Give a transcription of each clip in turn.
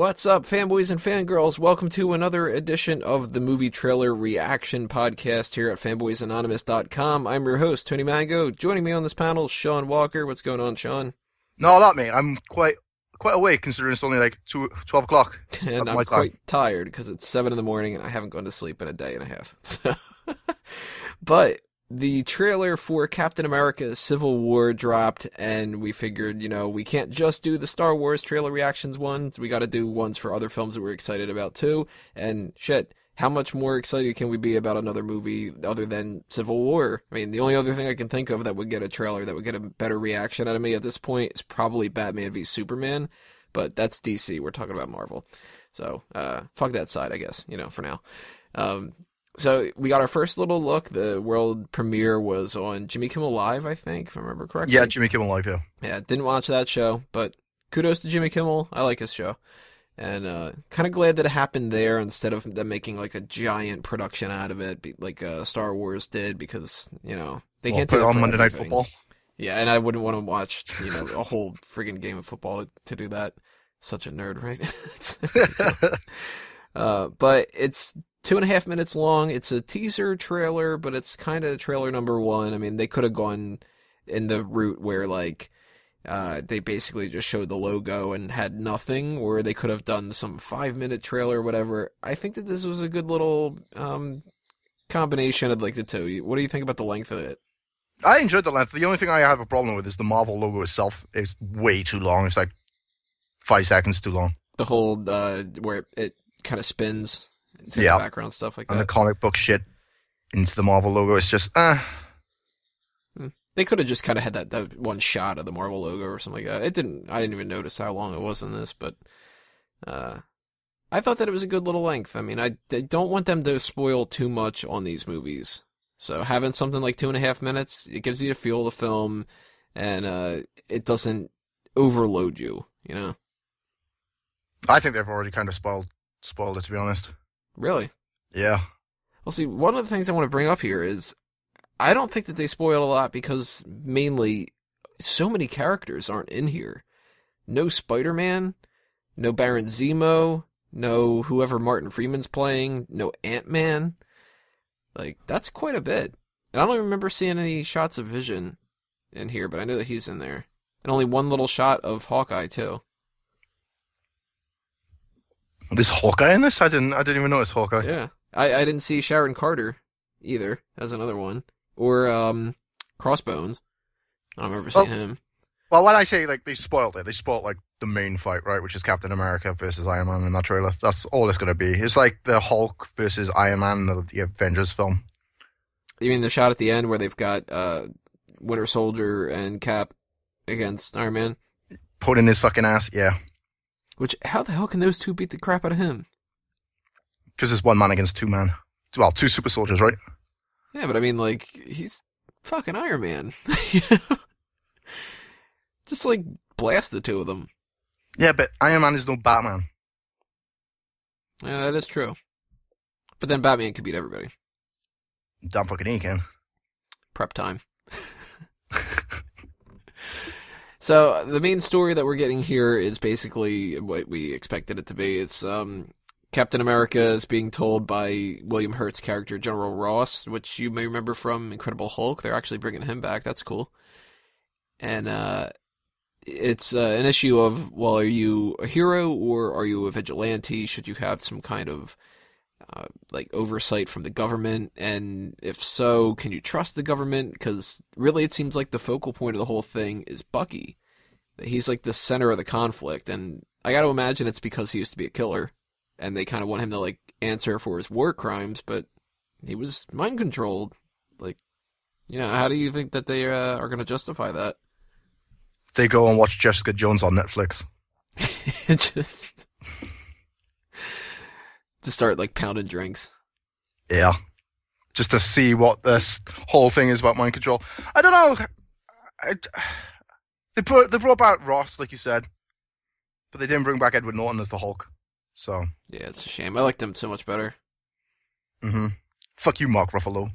What's up, fanboys and fangirls? Welcome to another edition of the movie trailer reaction podcast here at fanboysanonymous.com. I'm your host, Tony Mango. Joining me on this panel, Sean Walker. What's going on, Sean? No, not me. I'm quite quite awake considering it's only like two, 12 o'clock. and I'm quite tired because it's 7 in the morning and I haven't gone to sleep in a day and a half. So, but the trailer for Captain America Civil War dropped, and we figured, you know, we can't just do the Star Wars trailer reactions ones. We got to do ones for other films that we're excited about too. And shit, how much more excited can we be about another movie other than Civil War? I mean, the only other thing I can think of that would get a trailer that would get a better reaction out of me at this point is probably Batman v Superman, but that's DC. We're talking about Marvel. So, uh, fuck that side, I guess, you know, for now. Um, so we got our first little look. The world premiere was on Jimmy Kimmel Live, I think, if I remember correctly. Yeah, Jimmy Kimmel Live. Yeah. Yeah, didn't watch that show, but kudos to Jimmy Kimmel. I like his show, and uh, kind of glad that it happened there instead of them making like a giant production out of it, like uh, Star Wars did, because you know they well, can't do it on Monday. Night Football. Yeah, and I wouldn't want to watch you know a whole friggin' game of football to, to do that. Such a nerd, right? uh, but it's two and a half minutes long. It's a teaser trailer, but it's kind of trailer number one. I mean, they could have gone in the route where like uh, they basically just showed the logo and had nothing, or they could have done some five minute trailer or whatever. I think that this was a good little um, combination of like the two. What do you think about the length of it? I enjoyed the length. The only thing I have a problem with is the Marvel logo itself is way too long. It's like five seconds too long. The whole uh, where it kind of spins yeah. background stuff like that. And the comic book shit into the Marvel logo. It's just, ah. Uh. They could have just kind of had that, that one shot of the Marvel logo or something like that. It didn't. I didn't even notice how long it was in this, but uh, I thought that it was a good little length. I mean, I, I don't want them to spoil too much on these movies. So having something like two and a half minutes, it gives you a feel of the film, and uh, it doesn't overload you. You know. I think they've already kind of spoiled spoiled it, to be honest. Really? Yeah. Well, see, one of the things I want to bring up here is I don't think that they spoiled a lot because mainly so many characters aren't in here. No Spider Man, no Baron Zemo, no whoever Martin Freeman's playing, no Ant Man. Like, that's quite a bit. And I don't remember seeing any shots of Vision in here, but I know that he's in there. And only one little shot of Hawkeye, too. This Hawkeye in this? I didn't. I didn't even notice Hawkeye. Yeah, I, I didn't see Sharon Carter either as another one, or um, Crossbones. I don't remember seeing well, him. Well, when I say like they spoiled it, they spoiled like the main fight, right? Which is Captain America versus Iron Man in that trailer. That's all it's going to be. It's like the Hulk versus Iron Man, the, the Avengers film. You mean the shot at the end where they've got uh, Winter Soldier and Cap against Iron Man? Putting his fucking ass, yeah. Which, how the hell can those two beat the crap out of him? Because it's one man against two men. Well, two super soldiers, right? Yeah, but I mean, like, he's fucking Iron Man. you know? Just, like, blast the two of them. Yeah, but Iron Man is no Batman. Yeah, that is true. But then Batman can beat everybody. Damn fucking he can. Prep time. So the main story that we're getting here is basically what we expected it to be. It's um, Captain America is being told by William Hurt's character General Ross, which you may remember from Incredible Hulk. They're actually bringing him back. That's cool. And uh, it's uh, an issue of well, are you a hero or are you a vigilante? Should you have some kind of uh, like oversight from the government? And if so, can you trust the government? Because really, it seems like the focal point of the whole thing is Bucky he's like the center of the conflict, and I got to imagine it's because he used to be a killer, and they kind of want him to like answer for his war crimes, but he was mind controlled. Like, you know, how do you think that they uh, are going to justify that? They go and watch Jessica Jones on Netflix. It just to start like pounding drinks. Yeah, just to see what this whole thing is about mind control. I don't know. I, they brought they brought back Ross, like you said, but they didn't bring back Edward Norton as the Hulk. So yeah, it's a shame. I liked him so much better. Mm-hmm. Fuck you, Mark Ruffalo.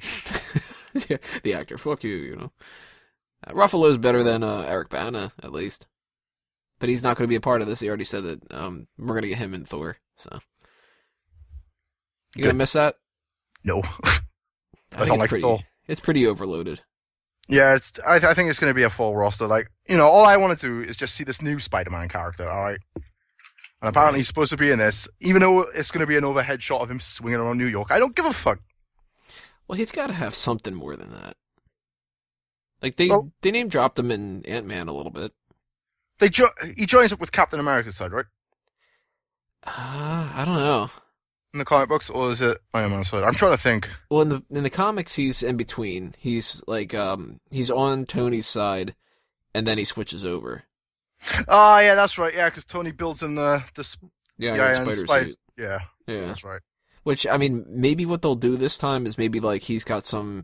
yeah, the actor. Fuck you. You know, uh, Ruffalo's better than uh, Eric Bana, at least. but he's not going to be a part of this. He already said that um, we're going to get him in Thor. So you gonna miss that? No. I, I don't it's like pretty, Thor. It's pretty overloaded. Yeah, it's, I, I think it's going to be a full roster. Like, you know, all I want to do is just see this new Spider-Man character, all right? And apparently he's supposed to be in this, even though it's going to be an overhead shot of him swinging around New York. I don't give a fuck. Well, he's got to have something more than that. Like they Well- they name dropped him in Ant Man a little bit. They jo- he joins up with Captain America's side, right? Uh, I don't know. In the comic books, or is it Iron Man's side? I'm trying to think. Well, in the in the comics, he's in between. He's like um he's on Tony's side, and then he switches over. Oh, yeah, that's right. Yeah, because Tony builds in the the sp- Yeah, yeah, spider Spider- suit. Yeah, Yeah. that's right. Which I mean, maybe what they'll do this time is maybe like he's got some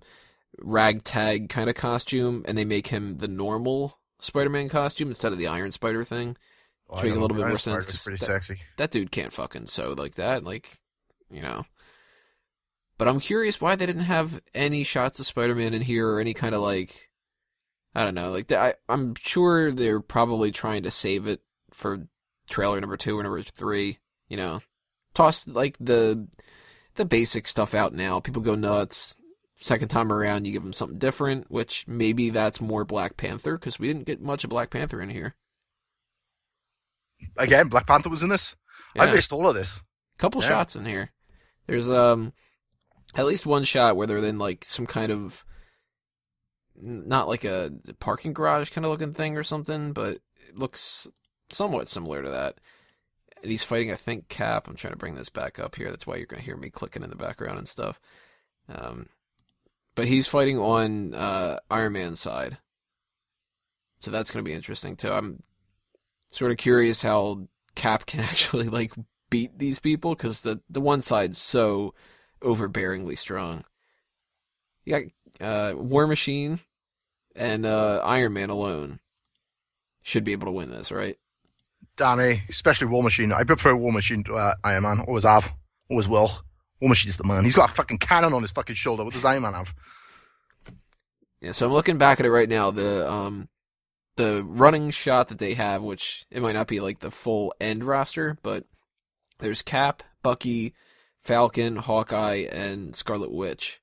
ragtag kind of costume, and they make him the normal Spider-Man costume instead of the Iron Spider thing. Oh, To I make a little bit Iron more sense, pretty that- sexy. That dude can't fucking sew like that, like you know. But I'm curious why they didn't have any shots of Spider-Man in here or any kind of like, I don't know, like I I'm sure they're probably trying to save it for trailer number two or number three. You know, toss like the the basic stuff out now. People go nuts. Second time around, you give them something different, which maybe that's more Black Panther because we didn't get much of Black Panther in here. Again, Black Panther was in this. I Yeah. missed all of this. couple Yeah. shots in here. There's um at least one shot where they're in like some kind of not like a parking garage kind of looking thing or something, but it looks somewhat similar to that. And he's fighting, I think, Cap. I'm trying to bring this back up here. That's why you're gonna hear me clicking in the background and stuff. Um, but he's fighting on uh, Iron Man's side, so that's gonna be interesting too. I'm sort of curious how Cap can actually like beat these people because the the one side's so overbearingly strong. You got uh, War Machine and uh, Iron Man alone should be able to win this, right? Danny, especially War Machine. I prefer War Machine to uh, Iron Man. Always have. Always will. War Machine's the man. He's got a fucking cannon on his fucking shoulder. What does Iron Man have? Yeah. So I'm looking back at it right now. The um the running shot that they have, which it might not be like the full end roster, but there's Cap, Bucky, Falcon, Hawkeye, and Scarlet Witch.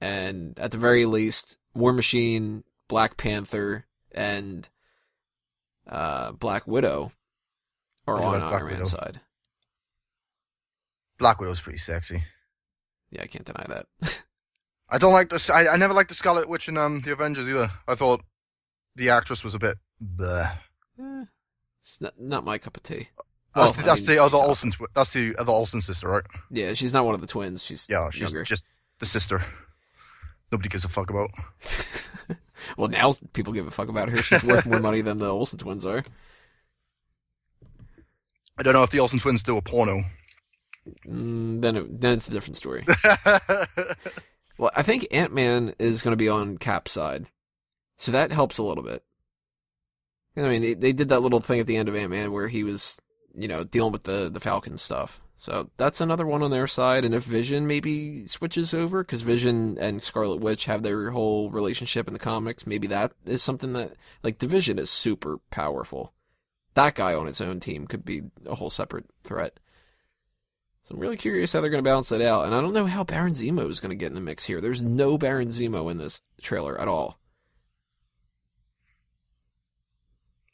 And at the very least, War Machine, Black Panther, and uh, Black Widow are on Black Iron Man's Widow. side. Black Widow's pretty sexy. Yeah, I can't deny that. I don't like this. I, I never liked the Scarlet Witch in um, the Avengers either. I thought the actress was a bit. Bleh. Eh, it's not, not my cup of tea. That's, Well, the, I mean, the other Olsen. Twi- that's the other Olsen sister, right? Yeah, she's not one of the twins. She's Yeah, she's younger. just the sister. Nobody gives a fuck about. well, now people give a fuck about her. She's worth more money than the Olsen twins are. I don't know if the Olsen twins do a porno. Mm, then, it, then it's a different story. well, I think Ant Man is going to be on Cap's side, so that helps a little bit. I mean, they, they did that little thing at the end of Ant Man where he was, you know, dealing with the the Falcon stuff. So that's another one on their side. And if Vision maybe switches over, because Vision and Scarlet Witch have their whole relationship in the comics, maybe that is something that like Division is super powerful. That guy on its own team could be a whole separate threat. So I'm really curious how they're going to balance that out. And I don't know how Baron Zemo is going to get in the mix here. There's no Baron Zemo in this trailer at all.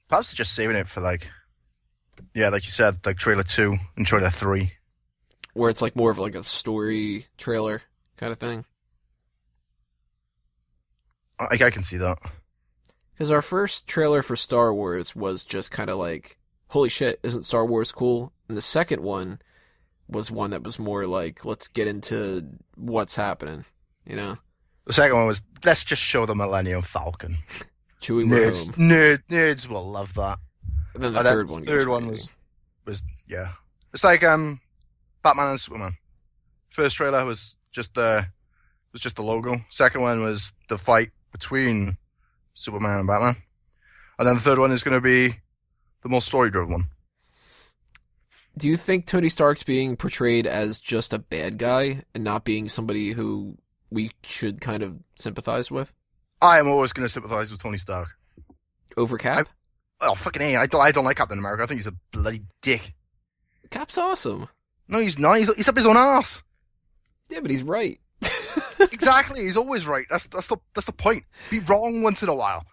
Perhaps just saving it for like, yeah, like you said, like trailer two and trailer three. Where it's like more of like a story trailer kind of thing. I, I can see that. Because our first trailer for Star Wars was just kind of like, holy shit, isn't Star Wars cool? And the second one was one that was more like, let's get into what's happening. You know? The second one was let's just show the Millennium Falcon. Chewie Nerds, nerd, nerds will love that. And then the Oh, third one. third one was was yeah. It's like um, Batman and Superman. First trailer was just the was just the logo. Second one was the fight between Superman and Batman, and then the third one is going to be the more story driven one. Do you think Tony Stark's being portrayed as just a bad guy and not being somebody who we should kind of sympathize with I am always going to sympathize with Tony Stark. over Cap? Oh fucking a! I don't. I don't like Captain America. I think he's a bloody dick. Cap's awesome. No, he's not. He's, he's up his own ass. Yeah, but he's right. exactly. He's always right. That's that's the that's the point. Be wrong once in a while.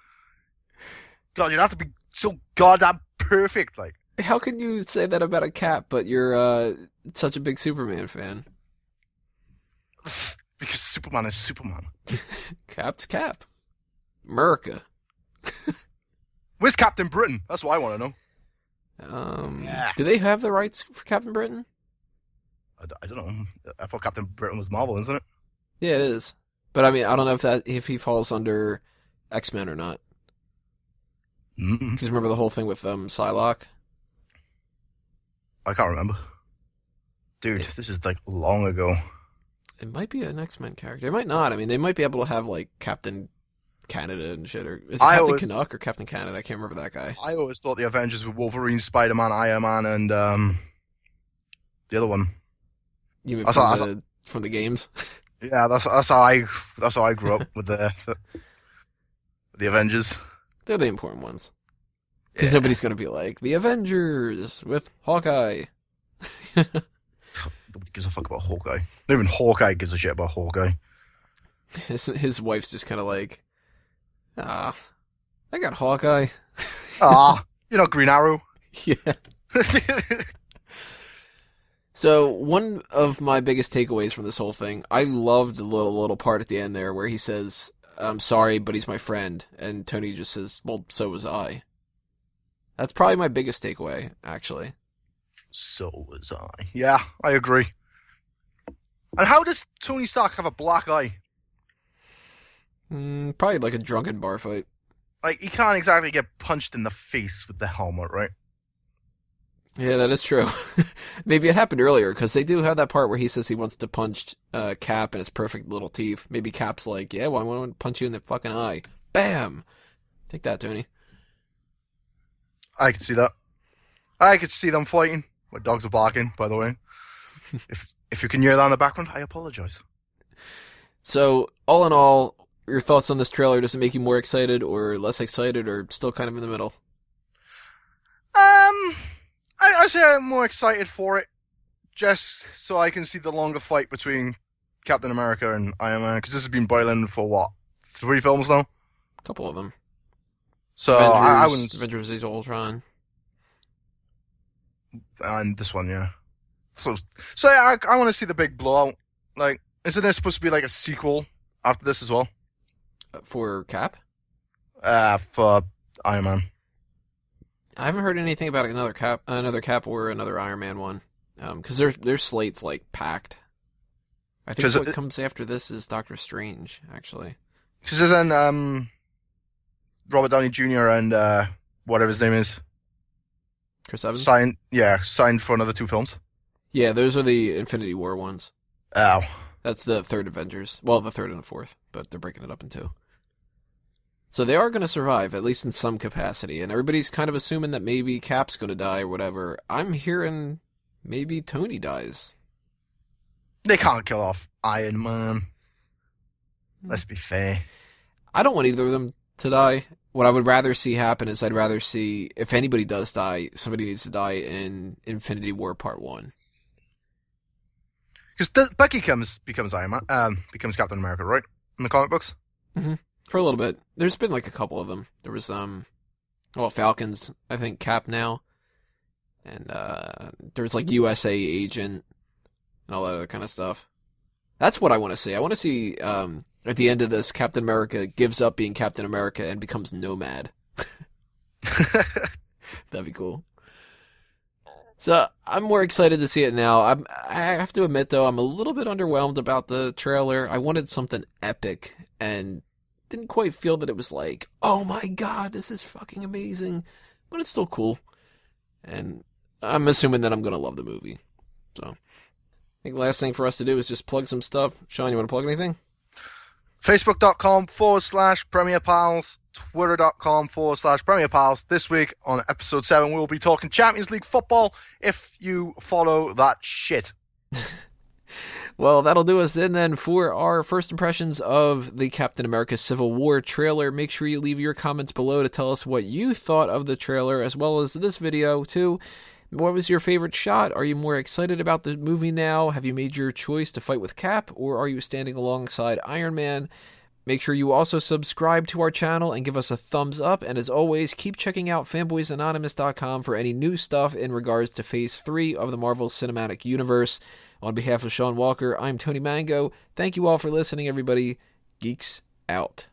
God, you'd have to be so goddamn perfect. Like, How can you say that about a Cap, but you're uh, such a big Superman fan? because Superman is Superman. Cap's Cap. America. Where's Captain Britain? That's what I want to know. Um, Yeah. Do they have the rights for Captain Britain? I don't know. I thought Captain Britain was Marvel, isn't it? Yeah, it is. But I mean, I don't know if that if he falls under X Men or not. Because remember the whole thing with um Psylocke. I can't remember. Dude, this is like long ago. It might be an X Men character. It might not. I mean, they might be able to have like Captain Canada and shit. Or is it Captain always- Canuck or Captain Canada? I can't remember that guy. I always thought the Avengers were Wolverine, Spider Man, Iron Man, and um, the other one. You mean I from, I the, from the games? Yeah, that's that's how I that's how I grew up with the the, the Avengers. They're the important ones. Because Yeah. nobody's gonna be like the Avengers with Hawkeye. Nobody gives a fuck about Hawkeye. Not even Hawkeye gives a shit about Hawkeye. His his wife's just kind of like, ah, I got Hawkeye. Ah, you're not Green Arrow. yeah. So one of my biggest takeaways from this whole thing, I loved the little little part at the end there where he says, "I'm sorry, but he's my friend," and Tony just says, "Well, so was I." That's probably my biggest takeaway, actually. so was I. Yeah, I agree. And how does Tony Stark have a black eye? Mm, probably like a drunken bar fight. Like he can't exactly get punched in the face with the helmet, right? Yeah, that is true. Maybe it happened earlier because they do have that part where he says he wants to punch uh, Cap in his perfect little teeth. Maybe Cap's like, "Yeah, well, I want to punch you in the fucking eye." Bam! Take that, Tony. I could see that. I could see them fighting. My dogs are barking, by the way. if if you can hear that in the background, I apologize. So, all in all, your thoughts on this trailer? Does it make you more excited or less excited, or still kind of in the middle? Um, I, I say I'm more excited for it, just so I can see the longer fight between Captain America and Iron Man, because this has been boiling for what three films now. A couple of them. So Avengers, I, I wouldn't. Avengers: Age of Ultron. and this one, yeah. So, so yeah, I, I want to see the big blowout. Like, isn't there supposed to be like a sequel after this as well? For Cap, Uh, for Iron Man. I haven't heard anything about another Cap, another Cap, or another Iron Man one, because their their slate's like packed. I think what it- comes after this is Doctor Strange, actually. Because isn't um Robert Downey Jr. and uh whatever his name is Chris Evans. signed? Yeah, signed for another two films. Yeah, those are the Infinity War ones. Oh, That's the third Avengers. Well, the third and the fourth, but they're breaking it up in two. So they are going to survive, at least in some capacity. And everybody's kind of assuming that maybe Cap's going to die or whatever. I'm hearing maybe Tony dies. They can't kill off Iron Man. Let's be fair. I don't want either of them to die. What I would rather see happen is I'd rather see, if anybody does die, somebody needs to die in Infinity War Part 1. Because Bucky comes becomes Iron Man, um, becomes Captain America, right? In the comic books. For a little bit. There's been like a couple of them. There was, um, well, Falcons, I think, Cap now. And, uh, there's like USA Agent and all that other kind of stuff. That's what I want to see. I want to see, um, at the end of this, Captain America gives up being Captain America and becomes Nomad. That'd be cool. So I'm more excited to see it now. I'm, I have to admit though, I'm a little bit underwhelmed about the trailer. I wanted something epic and didn't quite feel that it was like, oh my god, this is fucking amazing. But it's still cool. And I'm assuming that I'm gonna love the movie. So I think the last thing for us to do is just plug some stuff. Sean, you wanna plug anything? Facebook.com forward slash Premier Pals. Twitter.com forward slash Premier Pals. This week on episode 7, we'll be talking Champions League football if you follow that shit. Well, that'll do us in then for our first impressions of the Captain America Civil War trailer. Make sure you leave your comments below to tell us what you thought of the trailer as well as this video, too. What was your favorite shot? Are you more excited about the movie now? Have you made your choice to fight with Cap, or are you standing alongside Iron Man? Make sure you also subscribe to our channel and give us a thumbs up. And as always, keep checking out fanboysanonymous.com for any new stuff in regards to Phase 3 of the Marvel Cinematic Universe. On behalf of Sean Walker, I'm Tony Mango. Thank you all for listening, everybody. Geeks out.